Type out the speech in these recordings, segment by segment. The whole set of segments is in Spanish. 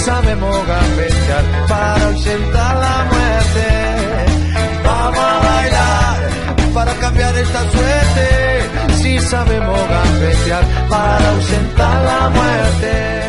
Sabemos gambetear para ausentar la muerte. Vamos a bailar para cambiar esta suerte. Si sabemos gambetear para ausentar la muerte.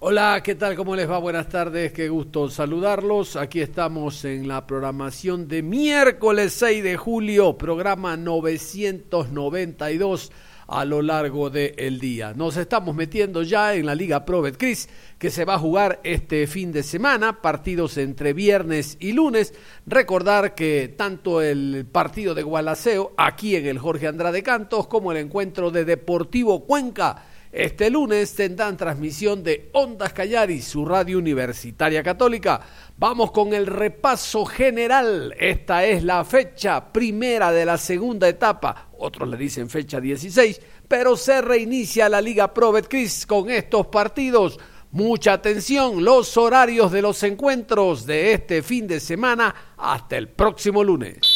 Hola, ¿qué tal? ¿Cómo les va? Buenas tardes, qué gusto saludarlos. Aquí estamos en la programación de miércoles 6 de julio, programa 992 a lo largo del día. Nos estamos metiendo ya en la Liga Pro Betcris que se va a jugar este fin de semana, partidos entre viernes y lunes. Recordar que tanto el partido de Gualaceo aquí en el Jorge Andrade Cantos como el encuentro de Deportivo Cuenca este lunes tendrán transmisión de Ondas Callaris, su radio universitaria católica. Vamos con el repaso general. Esta es la fecha primera de la segunda etapa. Otros le dicen fecha 16, pero se reinicia la Liga Pro Betcris con estos partidos. Mucha atención, los horarios de los encuentros de este fin de semana hasta el próximo lunes.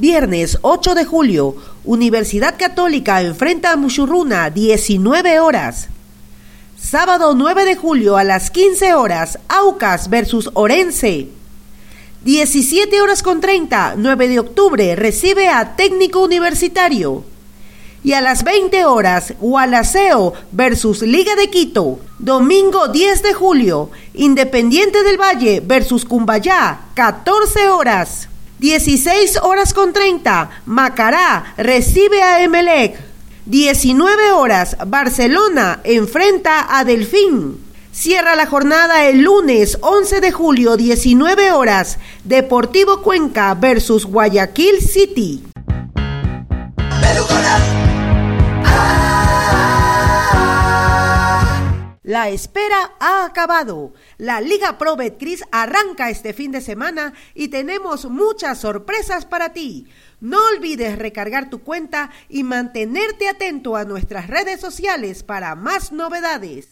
Viernes 8 de julio, Universidad Católica enfrenta a Muchurruna, 19 horas. Sábado 9 de julio a las 15 horas, Aucas versus Orense. 17 horas con 30, 9 de octubre, recibe a Técnico Universitario. Y a las 20 horas, Gualaceo versus Liga de Quito. Domingo 10 de julio, Independiente del Valle versus Cumbayá, 14 horas. 16 horas con 30, Macará recibe a Emelec. 19 horas, Barcelona enfrenta a Delfín. Cierra la jornada el lunes 11 de julio, 19 horas, Deportivo Cuenca versus Guayaquil City. La espera ha acabado. La Liga Pro Betcris arranca este fin de semana y tenemos muchas sorpresas para ti. No olvides recargar tu cuenta y mantenerte atento a nuestras redes sociales para más novedades.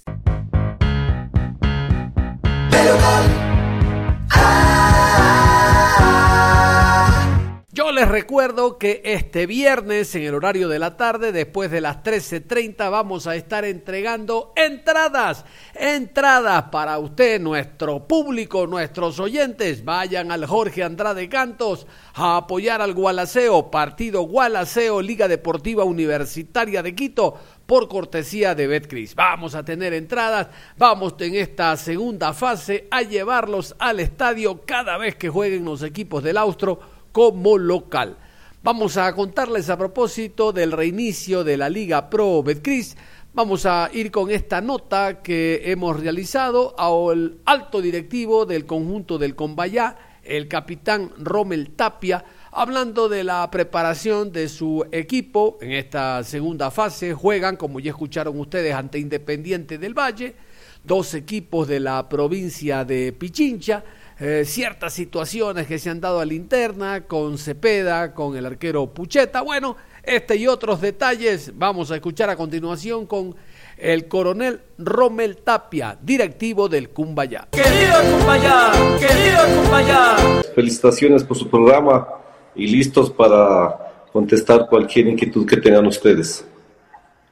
Yo les recuerdo que este viernes en el horario de la tarde, después de las 13.30, vamos a estar entregando entradas, entradas para usted, nuestro público, nuestros oyentes. Vayan al Jorge Andrade Cantos a apoyar al Gualaceo, partido Gualaceo, Liga Deportiva Universitaria de Quito por cortesía de Betcris. Vamos a tener entradas, vamos en esta segunda fase a llevarlos al estadio cada vez que jueguen los equipos del Austro como local. Vamos a contarles a propósito del reinicio de la Liga Pro Betcris. Vamos a ir con esta nota que hemos realizado al alto directivo del conjunto del Combayá, el capitán Rommel Tapia, hablando de la preparación de su equipo en esta segunda fase. Juegan, como ya escucharon ustedes, ante Independiente del Valle, dos equipos de la provincia de Pichincha eh, ciertas situaciones que se han dado a linterna con Cepeda, con el arquero Pucheta. Bueno, este y otros detalles vamos a escuchar a continuación con el coronel Rommel Tapia, directivo del Cumbayá. Querido Cumbayá, querido Cumbayá. Felicitaciones por su programa y listos para contestar cualquier inquietud que tengan ustedes.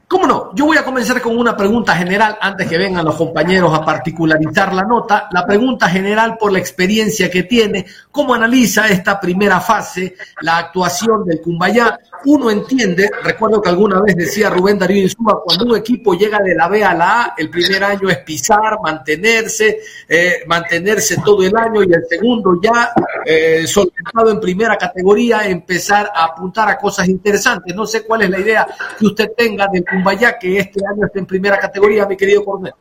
¿Cómo no? Yo voy a comenzar con una pregunta general antes que vengan los compañeros a particularizar la nota. La pregunta general por la experiencia que tiene, cómo analiza esta primera fase, la actuación del Cumbayá. Uno entiende, recuerdo que alguna vez decía Rubén Darío Insúa, cuando un equipo llega de la B a la A, el primer año es pisar, mantenerse, eh, mantenerse todo el año y el segundo ya eh, soltado en primera categoría, empezar a apuntar a cosas interesantes. No sé cuál es la idea que usted tenga del Cumbayá, que este año está en primera categoría, mi querido Cornel.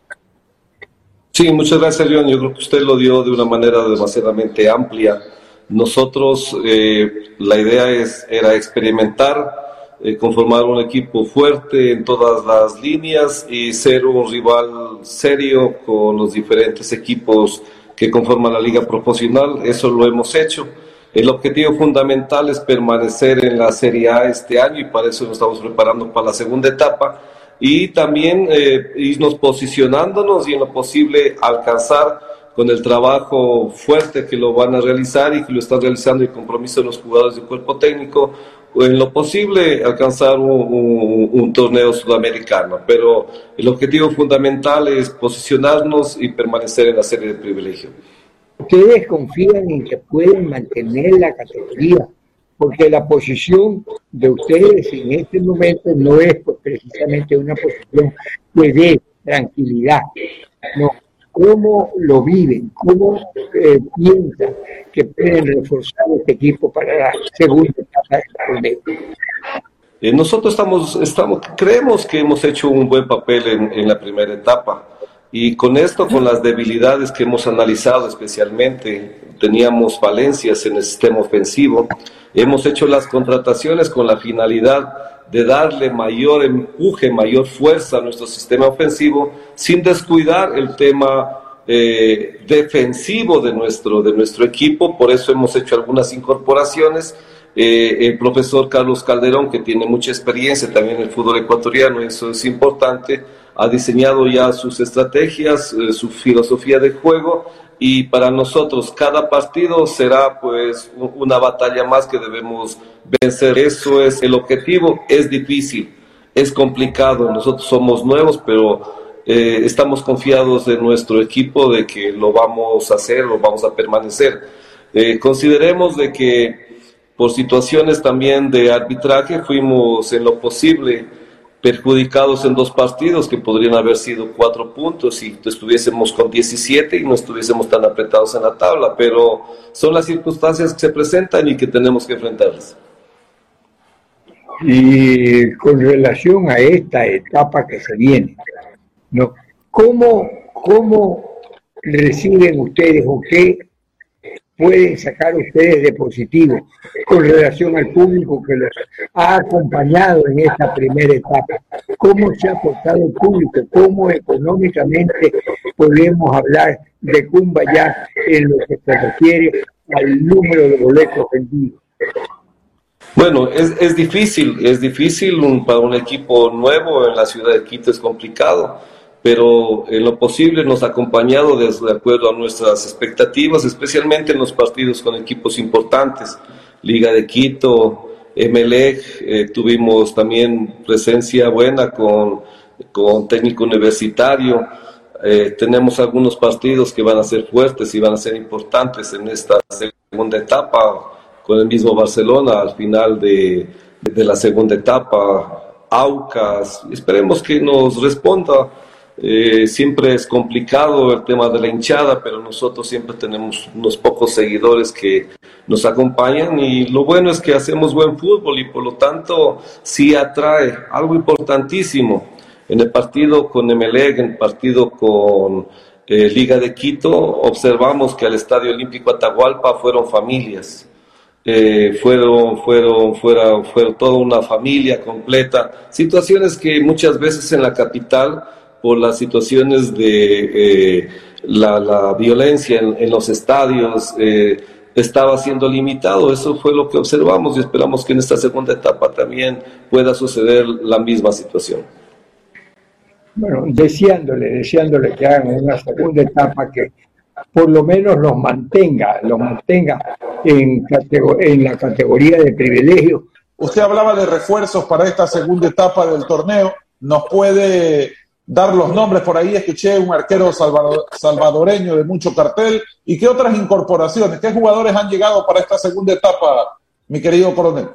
Sí, muchas gracias, León. Yo creo que usted lo dio de una manera demasiadamente amplia Nosotros, eh, la idea es, era experimentar, eh, conformar un equipo fuerte en todas las líneas y ser un rival serio con los diferentes equipos que conforman la liga profesional. Eso lo hemos hecho. El objetivo fundamental es permanecer en la Serie A este año y para eso nos estamos preparando para la segunda etapa y también eh, irnos posicionándonos y en lo posible alcanzar con el trabajo fuerte que lo van a realizar y que lo están realizando y compromiso de los jugadores del cuerpo técnico, en lo posible alcanzar un, torneo sudamericano. Pero el objetivo fundamental es posicionarnos y permanecer en la serie de privilegio. ¿Ustedes confían en que pueden mantener la categoría? Porque la posición de ustedes en este momento no es pues, precisamente una posición pues, de tranquilidad. No, cómo lo viven, cómo eh, piensan que pueden reforzar este equipo para la segunda etapa del. Eh, nosotros estamos, estamos, creemos que hemos hecho un buen papel en, en la primera etapa. Y con esto, con las debilidades que hemos analizado especialmente, teníamos falencias en el sistema ofensivo, hemos hecho las contrataciones con la finalidad de darle mayor empuje, mayor fuerza a nuestro sistema ofensivo, sin descuidar el tema eh, defensivo de nuestro, de nuestro equipo. Por eso hemos hecho algunas incorporaciones. Eh, el profesor Carlos Calderón, que tiene mucha experiencia también en el fútbol ecuatoriano, eso es importante, ha diseñado ya sus estrategias, eh, su filosofía de juego y para nosotros cada partido será pues una batalla más que debemos vencer. Eso es el objetivo, es difícil, es complicado, nosotros somos nuevos, pero eh, estamos confiados de nuestro equipo de que lo vamos a hacer, lo vamos a permanecer. Eh, consideremos de que por situaciones también de arbitraje fuimos en lo posible perjudicados en dos partidos que podrían haber sido cuatro puntos si estuviésemos con 17 y no estuviésemos tan apretados en la tabla, pero son las circunstancias que se presentan y que tenemos que enfrentarlas. Y con relación a esta etapa que se viene, ¿no? ¿Cómo, cómo reciben ustedes o qué pueden sacar ustedes de positivo con relación al público que los ha acompañado en esta primera etapa? ¿Cómo se ha portado el público? ¿Cómo económicamente podemos hablar de ya en lo que se refiere al número de boletos vendidos? Bueno, es, es difícil, es difícil un, para un equipo nuevo en la ciudad de Quito, es complicado pero en lo posible nos ha acompañado de, acuerdo a nuestras expectativas, especialmente en los partidos con equipos importantes, Liga de Quito, MLEG, eh, tuvimos también presencia buena con, con técnico universitario, eh, tenemos algunos partidos que van a ser fuertes y van a ser importantes en esta segunda etapa, con el mismo Barcelona al final de, de la segunda etapa, Aucas, esperemos que nos responda eh, siempre es complicado el tema de la hinchada, pero nosotros siempre tenemos unos pocos seguidores que nos acompañan y lo bueno es que hacemos buen fútbol y por lo tanto sí atrae algo importantísimo. En el partido con Emelec, en el partido con eh, Liga de Quito, observamos que al Estadio Olímpico Atahualpa fueron familias. Eh, fueron, fueron, fueron, fueron toda una familia completa. Situaciones que muchas veces en la capital por las situaciones de eh, la, violencia en, los estadios, eh, estaba siendo limitado. Eso fue lo que observamos y esperamos que en esta segunda etapa también pueda suceder la misma situación. Bueno, deseándole, deseándole que hagan una segunda etapa que por lo menos los mantenga, los mantenga en, en la categoría de privilegio. Usted hablaba de refuerzos para esta segunda etapa del torneo. ¿Nos puede dar los nombres. Por ahí escuché un arquero salvadoreño de mucho cartel. ¿Y qué otras incorporaciones? ¿Qué jugadores han llegado para esta segunda etapa, mi querido coronel?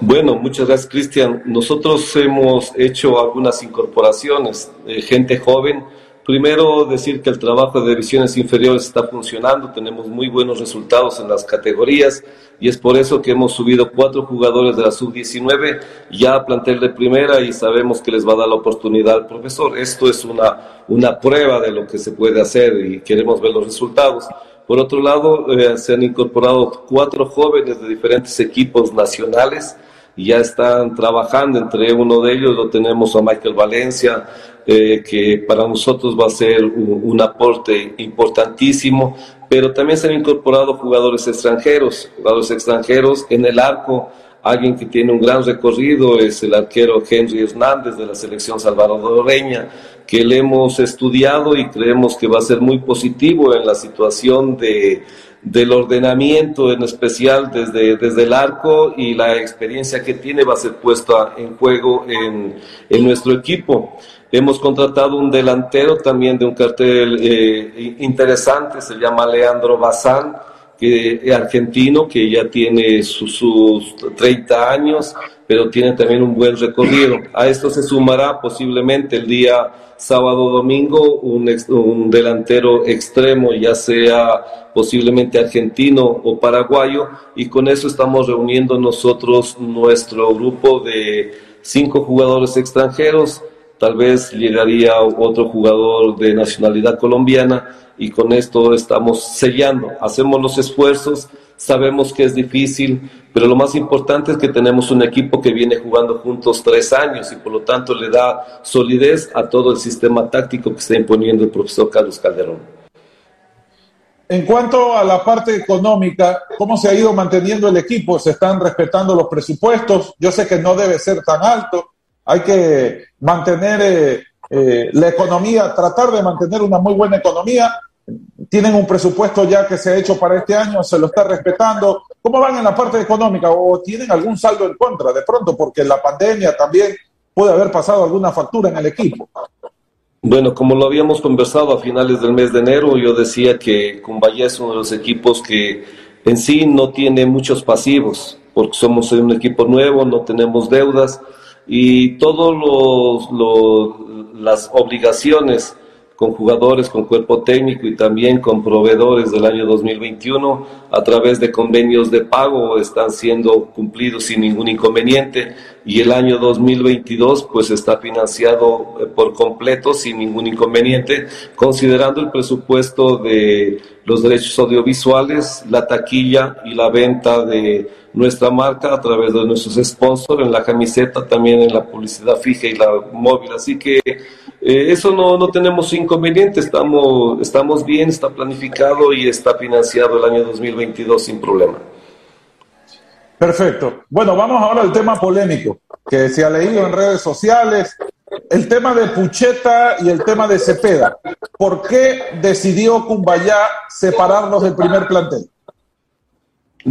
Bueno, muchas gracias, Cristian. Nosotros hemos hecho algunas incorporaciones, de gente joven Primero, decir que el trabajo de divisiones inferiores está funcionando, tenemos muy buenos resultados en las categorías y es por eso que hemos subido cuatro jugadores de la sub-19 ya a plantel de primera y sabemos que les va a dar la oportunidad al profesor. Esto es una, una prueba de lo que se puede hacer y queremos ver los resultados. Por otro lado, eh, se han incorporado cuatro jóvenes de diferentes equipos nacionales y ya están trabajando. Entre uno de ellos lo tenemos a Michael Valencia, eh, que para nosotros va a ser un, un, aporte importantísimo, pero también se han incorporado jugadores extranjeros, jugadores extranjeros en el arco. Alguien que tiene un gran recorrido es el arquero Henry Hernández de la selección salvadoreña, que le hemos estudiado y creemos que va a ser muy positivo en la situación de, del ordenamiento, en especial desde, desde el arco y la experiencia que tiene va a ser puesta en juego en, en nuestro equipo. Hemos contratado un delantero también de un cartel eh, interesante, se llama Leandro Bazán, que argentino, que ya tiene sus 30 años, pero tiene también un buen recorrido. A esto se sumará posiblemente el día sábado domingo un, un delantero extremo, ya sea posiblemente argentino o paraguayo, y con eso estamos reuniendo nosotros nuestro grupo de cinco jugadores extranjeros tal vez llegaría otro jugador de nacionalidad colombiana y con esto estamos sellando. Hacemos los esfuerzos, sabemos que es difícil, pero lo más importante es que tenemos un equipo que viene jugando juntos tres años y por lo tanto le da solidez a todo el sistema táctico que está imponiendo el profesor Carlos Calderón. En cuanto a la parte económica, ¿cómo se ha ido manteniendo el equipo? ¿Se están respetando los presupuestos? Yo sé que no debe ser tan alto, hay que mantener eh, eh, la economía, tratar de mantener una muy buena economía. Tienen un presupuesto ya que se ha hecho para este año, se lo está respetando. ¿Cómo van en la parte económica? ¿O tienen algún saldo en contra de pronto? Porque la pandemia también puede haber pasado alguna factura en el equipo. Bueno, como lo habíamos conversado a finales del mes de enero, yo decía que Cumbayá es uno de los equipos que en sí no tiene muchos pasivos, porque somos un equipo nuevo, no tenemos deudas y todas las obligaciones con jugadores, con cuerpo técnico y también con proveedores del año 2021 a través de convenios de pago están siendo cumplidos sin ningún inconveniente y el año 2022 pues está financiado eh, por completo sin ningún inconveniente considerando el presupuesto de los derechos audiovisuales, la taquilla y la venta de nuestra marca a través de nuestros sponsors en la camiseta, también en la publicidad fija y la móvil. Así que eh, eso no, no tenemos inconveniente, estamos, estamos bien, está planificado y está financiado el año 2022 sin problema. Perfecto. Bueno, vamos ahora al tema polémico que se ha leído en redes sociales, el tema de Pucheta y el tema de Cepeda. ¿Por qué decidió Cumbayá separarlos del primer plantel?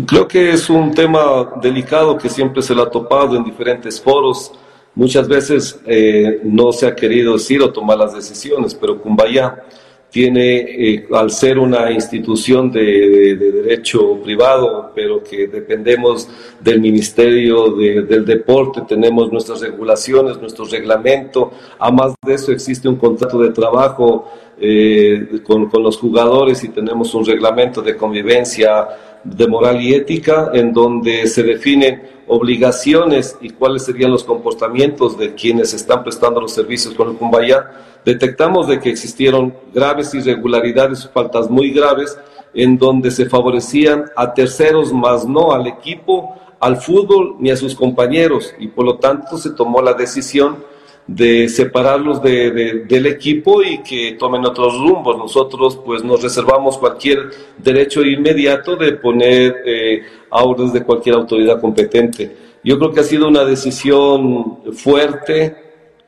Creo que es un tema delicado que siempre se lo ha topado en diferentes foros. Muchas veces eh, no se ha querido decir o tomar las decisiones, pero Cumbayá tiene, eh, al ser una institución de, de, derecho privado, pero que dependemos del Ministerio de, del Deporte, tenemos nuestras regulaciones, nuestro reglamento, además de eso existe un contrato de trabajo eh, con los jugadores y tenemos un reglamento de convivencia de moral y ética, en donde se definen obligaciones y cuáles serían los comportamientos de quienes están prestando los servicios con el Cumbayá, detectamos de que existieron graves irregularidades, faltas muy graves, en donde se favorecían a terceros más no al equipo, al fútbol ni a sus compañeros, y por lo tanto se tomó la decisión de separarlos de, de, del equipo y que tomen otros rumbos. Nosotros pues nos reservamos cualquier derecho inmediato de poner eh, a órdenes de cualquier autoridad competente. Yo creo que ha sido una decisión fuerte,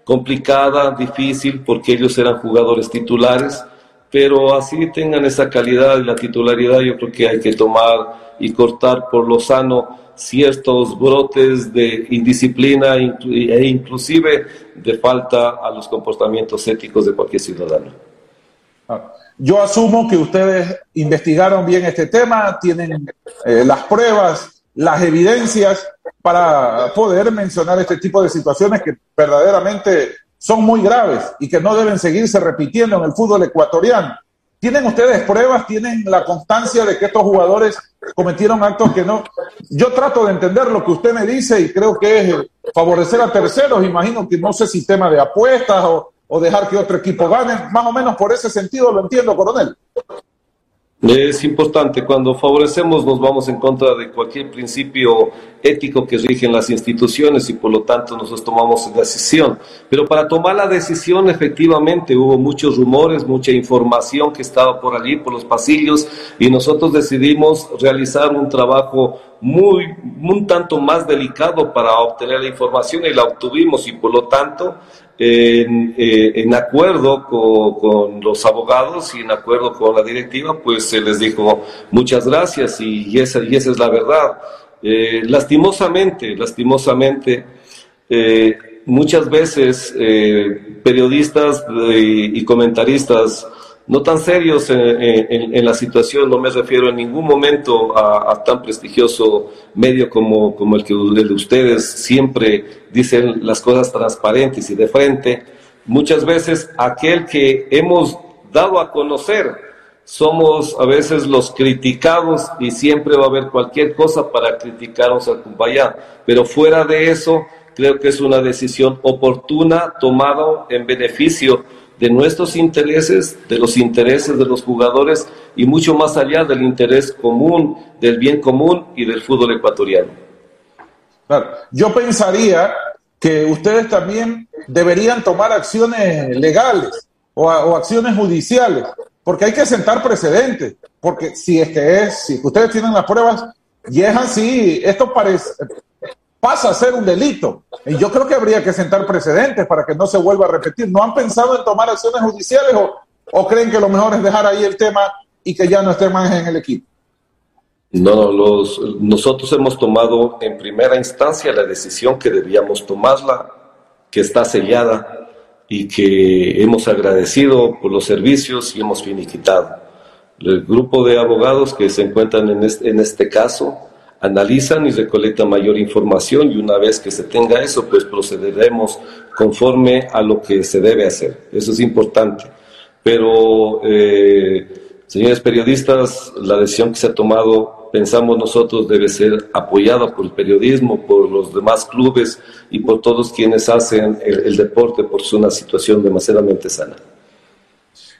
complicada, difícil, porque ellos eran jugadores titulares, pero así tengan esa calidad y la titularidad, yo creo que hay que tomar y cortar por lo sano ciertos brotes de indisciplina e inclusive de falta a los comportamientos éticos de cualquier ciudadano. Ah, yo asumo que ustedes investigaron bien este tema, tienen eh, las pruebas, las evidencias para poder mencionar este tipo de situaciones que verdaderamente son muy graves y que no deben seguirse repitiendo en el fútbol ecuatoriano. ¿Tienen ustedes pruebas? ¿Tienen la constancia de que estos jugadores cometieron actos que no? Yo trato de entender lo que usted me dice y creo que es favorecer a terceros. Imagino que no sé si tema de apuestas o, o dejar que otro equipo gane. Más o menos por ese sentido lo entiendo, coronel. Es importante, cuando favorecemos nos vamos en contra de cualquier principio ético que rige en las instituciones y por lo tanto nosotros tomamos decisión. Pero para tomar la decisión efectivamente hubo muchos rumores, mucha información que estaba por allí, por los pasillos y nosotros decidimos realizar un trabajo muy, un tanto más delicado para obtener la información y la obtuvimos y por lo tanto en, eh, en acuerdo con, los abogados y en acuerdo con la directiva, pues se les dijo muchas gracias y, esa, y esa es la verdad. Eh, lastimosamente, lastimosamente, eh, muchas veces periodistas y comentaristas no tan serios en, la situación, no me refiero en ningún momento a, tan prestigioso medio como, como el que de ustedes siempre dicen las cosas transparentes y de frente. Muchas veces aquel que hemos dado a conocer somos a veces los criticados y siempre va a haber cualquier cosa para criticarnos al compañero. Pero fuera de eso, creo que es una decisión oportuna tomada en beneficio de nuestros intereses, de los intereses de los jugadores y mucho más allá del interés común, del bien común y del fútbol ecuatoriano. Yo pensaría que ustedes también deberían tomar acciones legales o, acciones judiciales, porque hay que sentar precedentes, porque si es que es, si ustedes tienen las pruebas y es así, esto parece, pasa a ser un delito. Y yo creo que habría que sentar precedentes para que no se vuelva a repetir. ¿No han pensado en tomar acciones judiciales o, creen que lo mejor es dejar ahí el tema y que ya no esté más en el equipo? No, nosotros hemos tomado en primera instancia la decisión que debíamos tomarla, que está sellada y que hemos agradecido por los servicios y hemos finiquitado. El grupo de abogados que se encuentran en en este caso analizan y recolectan mayor información y una vez que se tenga eso, pues procederemos conforme a lo que se debe hacer. Eso es importante. Pero, eh, señores periodistas, la decisión que se ha tomado, pensamos nosotros, debe ser apoyada por el periodismo, por los demás clubes y por todos quienes hacen el, deporte por una situación demasiadamente sana.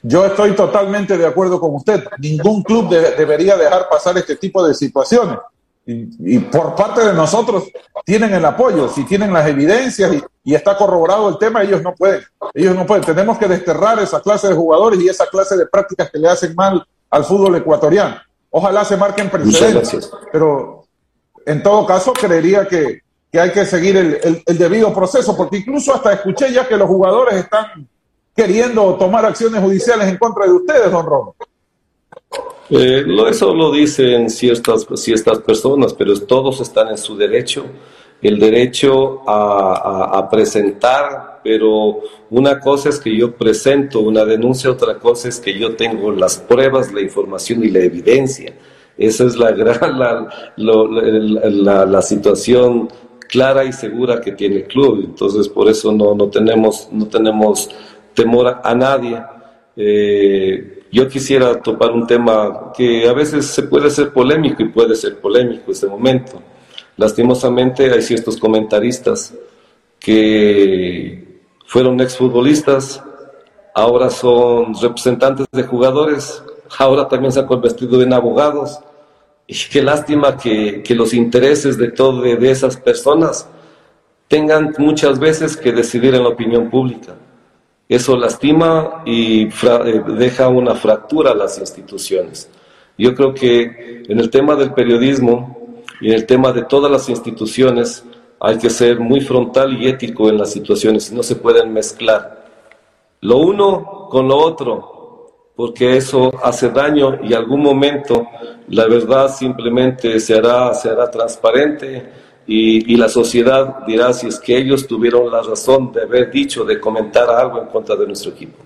Yo estoy totalmente de acuerdo con usted. Ningún club debería dejar pasar este tipo de situaciones y, por parte de nosotros tienen el apoyo, si tienen las evidencias y, está corroborado el tema, ellos no pueden. Ellos no pueden. Tenemos que desterrar esa clase de jugadores y esa clase de prácticas que le hacen mal al fútbol ecuatoriano. Ojalá se marquen precedentes, pero en todo caso creería que, hay que seguir el, el, debido proceso, porque incluso hasta escuché ya que los jugadores están queriendo tomar acciones judiciales en contra de ustedes, don Romo. Eh, eso lo dicen ciertas, ciertas personas, pero todos están en su derecho, el derecho a, presentar, pero una cosa es que yo presento una denuncia, otra cosa es que yo tengo las pruebas, la información y la evidencia. Esa es la, gran, la, la, situación clara y segura que tiene el club. Entonces, por eso no, no, tenemos, no tenemos temor a nadie. Eh, yo quisiera topar un tema que a veces se puede ser polémico y puede ser polémico este momento. Lastimosamente hay ciertos comentaristas que fueron exfutbolistas, ahora son representantes de jugadores, ahora también se han convertido en abogados. Y qué lástima que, los intereses de todo de esas personas tengan muchas veces que decidir en la opinión pública. Eso lastima y eh, deja una fractura a las instituciones. Yo creo que en el tema del periodismo y en el tema de todas las instituciones hay que ser muy frontal y ético en las situaciones no se pueden mezclar lo uno con lo otro, porque eso hace daño y algún momento la verdad simplemente se hará, se hará transparente y, la sociedad dirá si es que ellos tuvieron la razón de haber dicho, de comentar algo en contra de nuestro equipo.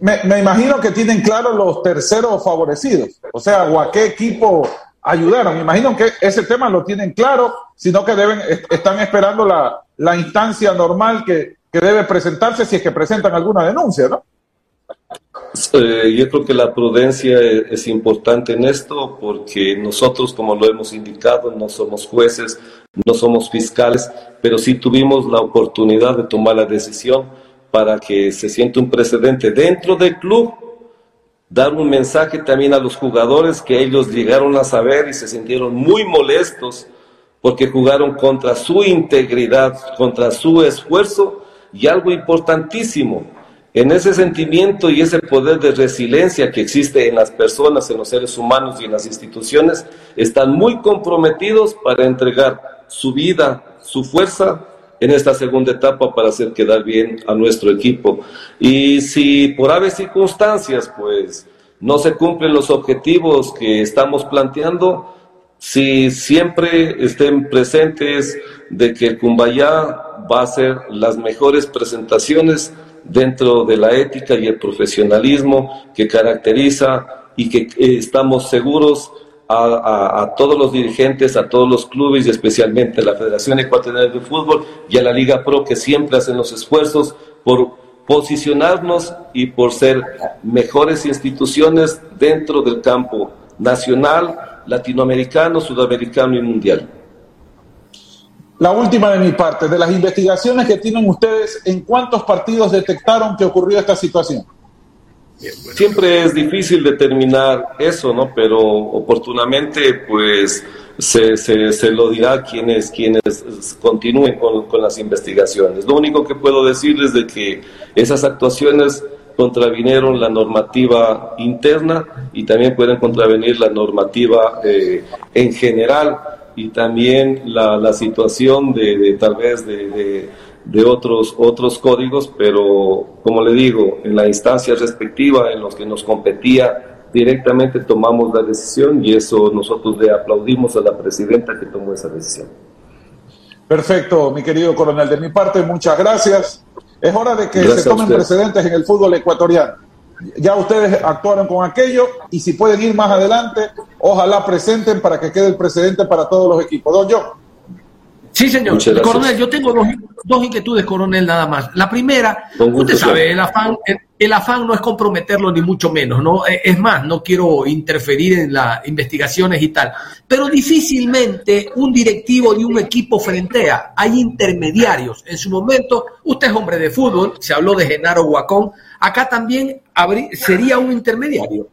Me, imagino que tienen claro los terceros favorecidos, o sea, o a qué equipo ayudaron. Me imagino que ese tema lo tienen claro, sino que deben, están esperando la, instancia normal que debe presentarse si es que presentan alguna denuncia, ¿no? Eh, yo creo que la prudencia es, importante en esto porque nosotros, como lo hemos indicado, no somos jueces, no somos fiscales, pero sí tuvimos la oportunidad de tomar la decisión para que se sienta un precedente dentro del club dar un mensaje también a los jugadores que ellos llegaron a saber y se sintieron muy molestos porque jugaron contra su integridad, contra su esfuerzo y algo importantísimo, en ese sentimiento y ese poder de resiliencia que existe en las personas, en los seres humanos y en las instituciones, están muy comprometidos para entregar su vida, su fuerza en esta segunda etapa para hacer quedar bien a nuestro equipo. Y si por aves circunstancias, pues no se cumplen los objetivos que estamos planteando, si siempre estén presentes de que el Cumbayá va a hacer las mejores presentaciones dentro de la ética y el profesionalismo que caracteriza y que eh, estamos seguros a, todos los dirigentes, a todos los clubes y especialmente a la Federación Ecuatoriana de Fútbol y a la Liga Pro que siempre hacen los esfuerzos por posicionarnos y por ser mejores instituciones dentro del campo nacional, latinoamericano, sudamericano y mundial. La última de mi parte, de las investigaciones que tienen ustedes, ¿en cuántos partidos detectaron que ocurrió esta situación? Siempre es difícil determinar eso, ¿no? Pero oportunamente, pues, se, se, lo dirá quienes, quienes continúen con, con, las investigaciones. Lo único que puedo decir es de que esas actuaciones contravinieron la normativa interna y también pueden contravenir la normativa eh, en general y también la, la situación de, de, tal vez de de otros, otros códigos, pero como le digo, en la instancia respectiva en los que nos competía directamente tomamos la decisión y eso nosotros le aplaudimos a la presidenta que tomó esa decisión. Perfecto, mi querido coronel. De mi parte, muchas gracias. Es hora de que se tomen precedentes en el fútbol ecuatoriano. Ya ustedes actuaron con aquello y si pueden ir más adelante, ojalá presenten para que quede el precedente para todos los equipos. Don John. Sí, señor. Coronel, yo tengo dos, inquietudes, coronel, nada más. La primera, usted sabe, el afán, el, afán no es comprometerlo ni mucho menos, ¿no? E, es más, no quiero interferir en las investigaciones y tal, pero difícilmente un directivo de un equipo frentea. Hay intermediarios. En su momento, usted es hombre de fútbol, se habló de Genaro Guacón, acá también sería un intermediario.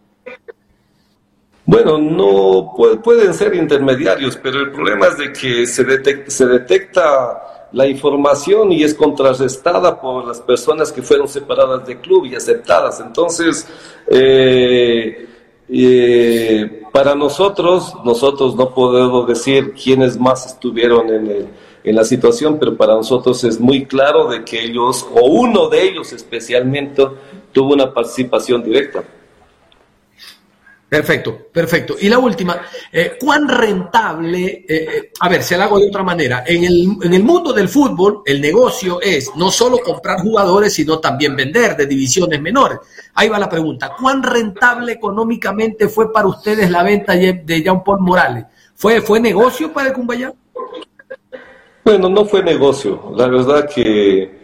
Bueno, no pueden ser intermediarios, pero el problema es de que se detecta la información y es contrarrestada por las personas que fueron separadas del club y aceptadas. Entonces, eh, eh, para nosotros, nosotros no podemos decir quiénes más estuvieron en, en la situación, pero para nosotros es muy claro de que ellos, o uno de ellos especialmente, tuvo una participación directa. Perfecto, perfecto. Y la última, eh, ¿cuán rentable, eh, eh, a ver, se la hago de otra manera, en el, en el mundo del fútbol el negocio es no solo comprar jugadores, sino también vender de divisiones menores. Ahí va la pregunta, ¿cuán rentable económicamente fue para ustedes la venta de Jean Paul Morales? ¿Fue, fue negocio para el Cumbayá? Bueno, no fue negocio. La verdad que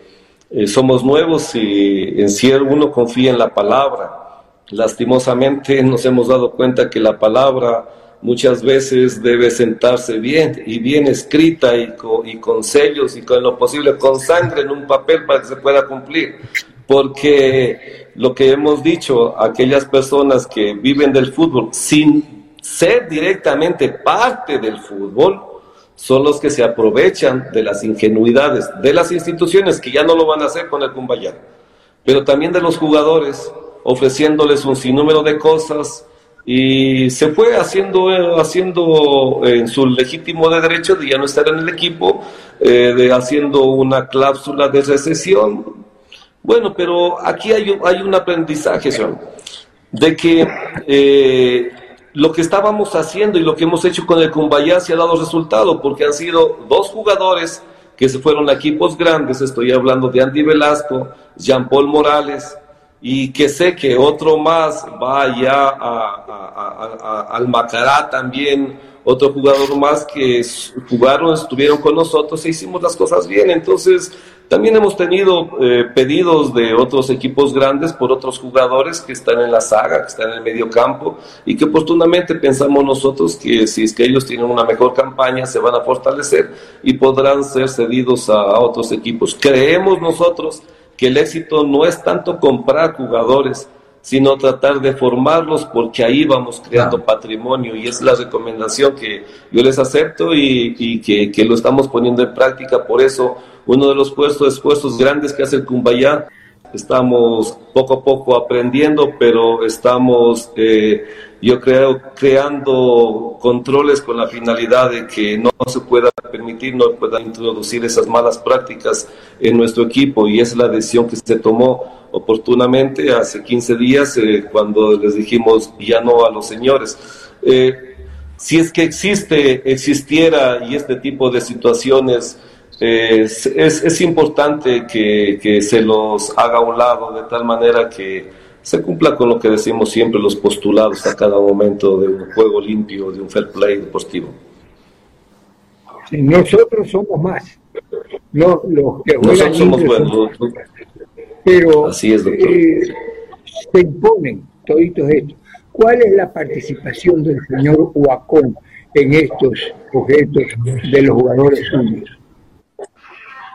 somos nuevos y en sí uno confía en la palabra Lastimosamente nos hemos dado cuenta que la palabra muchas veces debe sentarse bien y bien escrita y con, sellos y con lo posible con sangre en un papel para que se pueda cumplir. Porque lo que hemos dicho, aquellas personas que viven del fútbol sin ser directamente parte del fútbol, son los que se aprovechan de las ingenuidades de las instituciones que ya no lo van a hacer con el Cumbayán, pero también de los jugadores ofreciéndoles un sinnúmero de cosas y se fue haciendo, eh, haciendo en su legítimo de derecho de ya no estar en el equipo, eh, de haciendo una cláusula de recesión. Bueno, pero aquí hay, hay un aprendizaje, de que eh, lo que estábamos haciendo y lo que hemos hecho con el Cumbayá se ha dado resultado, porque han sido dos jugadores que se fueron a equipos grandes, estoy hablando de Andy Velasco, Jean Paul Morales, y que sé que otro más va ya al Macará también, otro jugador más que jugaron, estuvieron con nosotros e hicimos las cosas bien. Entonces, también hemos tenido eh, pedidos de otros equipos grandes por otros jugadores que están en la saga, que están en el medio campo y que oportunamente pensamos nosotros que si es que ellos tienen una mejor campaña se van a fortalecer y podrán ser cedidos a otros equipos. Creemos nosotros que el éxito no es tanto comprar jugadores, sino tratar de formarlos porque ahí vamos creando patrimonio y es la recomendación que yo les acepto y, que, que, lo estamos poniendo en práctica. Por eso, uno de los puestos, esfuerzos grandes que hace el Cumbayá, estamos poco a poco aprendiendo, pero estamos, eh, yo creo, creando controles con la finalidad de que no se pueda permitir, no puedan introducir esas malas prácticas en nuestro equipo y es la decisión que se tomó oportunamente hace 15 días eh, cuando les dijimos ya no a los señores. Eh, si es que existe, existiera y este tipo de situaciones, es, es, importante que, que, se los haga a un lado de tal manera que se cumpla con lo que decimos siempre los postulados a cada momento de un juego limpio, de un fair play deportivo. nosotros somos más. los que nosotros somos buenos pero Así es, eh, se imponen toditos estos. ¿Cuál es la participación del señor Huacón en estos objetos de los jugadores suyos?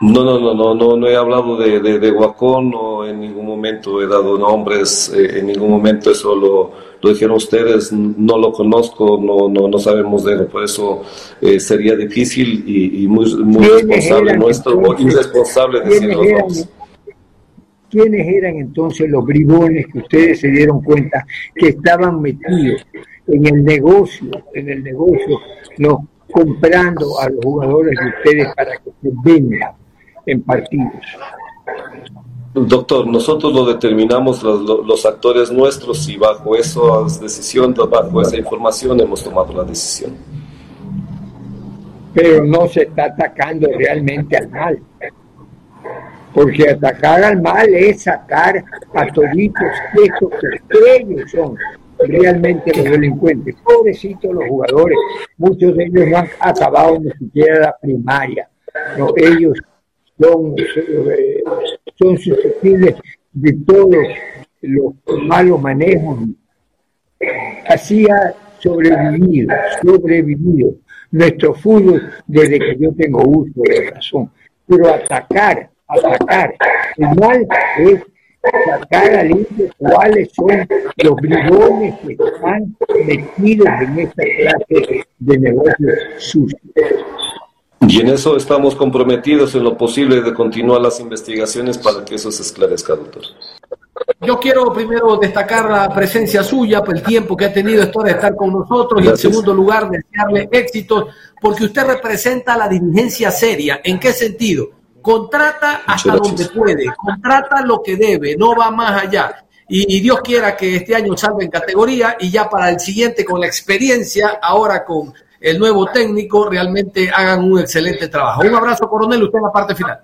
No, no, no, no, no, no he hablado de, de, de Huacón, no en ningún momento he dado nombres, eh, en ningún momento eso lo, lo, dijeron ustedes, no lo conozco, no, no, no sabemos de él, por eso eh, sería difícil y, muy, muy responsable nuestro, irresponsable decir los nombres. ¿Quiénes eran entonces los bribones que ustedes se dieron cuenta que estaban metidos en el negocio, en el negocio, no comprando a los jugadores de ustedes para que se vendan en partidos? Doctor, nosotros lo determinamos los, actores nuestros y bajo esa decisión, bajo esa información hemos tomado la decisión. Pero no se está atacando realmente al mal porque atacar al mal es sacar a toditos esos que ellos son realmente los delincuentes. Pobrecitos los jugadores, muchos de ellos no han acabado ni siquiera la primaria. No, ellos son, eh, son susceptibles de todos los malos manejos. Así ha sobrevivido, sobrevivido nuestro fútbol desde que yo tengo uso de razón. Pero atacar atacar. El mal es sacar a limpio cuáles son los bribones que están metidos en esta clase de negocios sucios. Y en eso estamos comprometidos en lo posible de continuar las investigaciones para que eso se esclarezca, doctor. Yo quiero primero destacar la presencia suya, por el tiempo que ha tenido esto de estar con nosotros y en segundo lugar desearle éxitos porque usted representa la dirigencia seria. ¿En qué sentido? Contrata hasta donde puede, contrata lo que debe, no va más allá. Y, Dios quiera que este año salga en categoría y ya para el siguiente, con la experiencia, ahora con el nuevo técnico, realmente hagan un excelente trabajo. Un abrazo, coronel, usted en la parte final.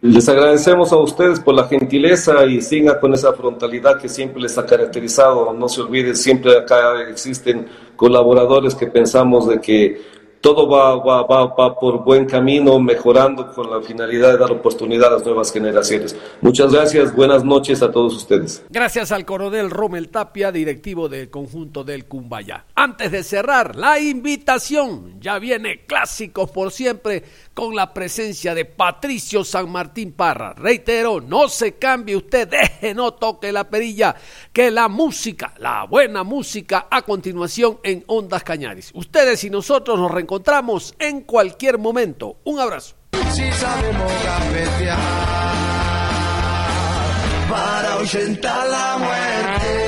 Les agradecemos a ustedes por la gentileza y siga con esa frontalidad que siempre les ha caracterizado. No se olviden, siempre acá existen colaboradores que pensamos de que todo va, va, va, va, por buen camino, mejorando con la finalidad de dar oportunidad a las nuevas generaciones. Muchas gracias, buenas noches a todos ustedes. Gracias al coronel Romel Tapia, directivo del conjunto del Cumbaya. Antes de cerrar, la invitación, ya viene clásicos por siempre con la presencia de Patricio San Martín Parra. Reitero, no se cambie usted, deje, no toque la perilla, que la música, la buena música, a continuación en Ondas Cañaris. Ustedes y nosotros nos reencontramos encontramos en cualquier momento. Un abrazo. Si sabemos para la muerte.